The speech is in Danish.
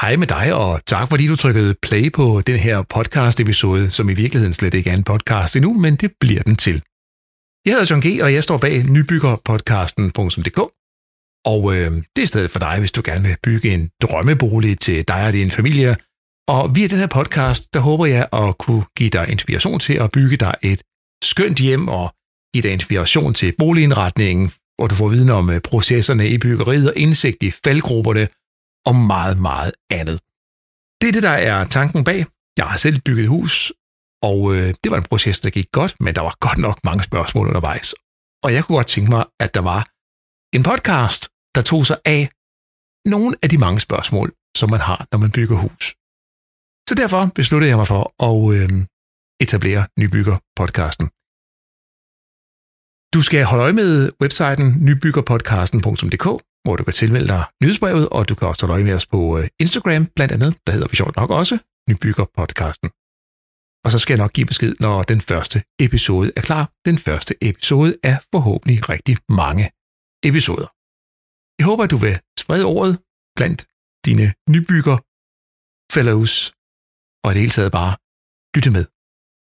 Hej med dig, og tak fordi du trykkede play på den her podcast-episode, som i virkeligheden slet ikke er en podcast endnu, men det bliver den til. Jeg hedder John G., og jeg står bag nybyggerpodcasten.dk, og øh, det er stedet for dig, hvis du gerne vil bygge en drømmebolig til dig og din familie. Og via den her podcast, der håber jeg at kunne give dig inspiration til at bygge dig et skønt hjem og give dig inspiration til boligindretningen, hvor du får viden om øh, processerne i byggeriet og indsigt i faldgrupperne og meget, meget andet. Det er det, der er tanken bag. Jeg har selv bygget et hus, og øh, det var en proces, der gik godt, men der var godt nok mange spørgsmål undervejs. Og jeg kunne godt tænke mig, at der var en podcast, der tog sig af nogle af de mange spørgsmål, som man har, når man bygger hus. Så derfor besluttede jeg mig for at øh, etablere Nybygger-podcasten. Du skal holde øje med websiden nybyggerpodcasten.dk, hvor du kan tilmelde dig nyhedsbrevet, og du kan også holde øje med os på øh, Instagram, blandt andet, der hedder vi sjovt nok også Nybyggerpodcasten. Og så skal jeg nok give besked, når den første episode er klar. Den første episode er forhåbentlig rigtig mange episoder. Jeg håber, at du vil sprede ordet blandt dine nybygger fellows, og i det hele taget bare lytte med.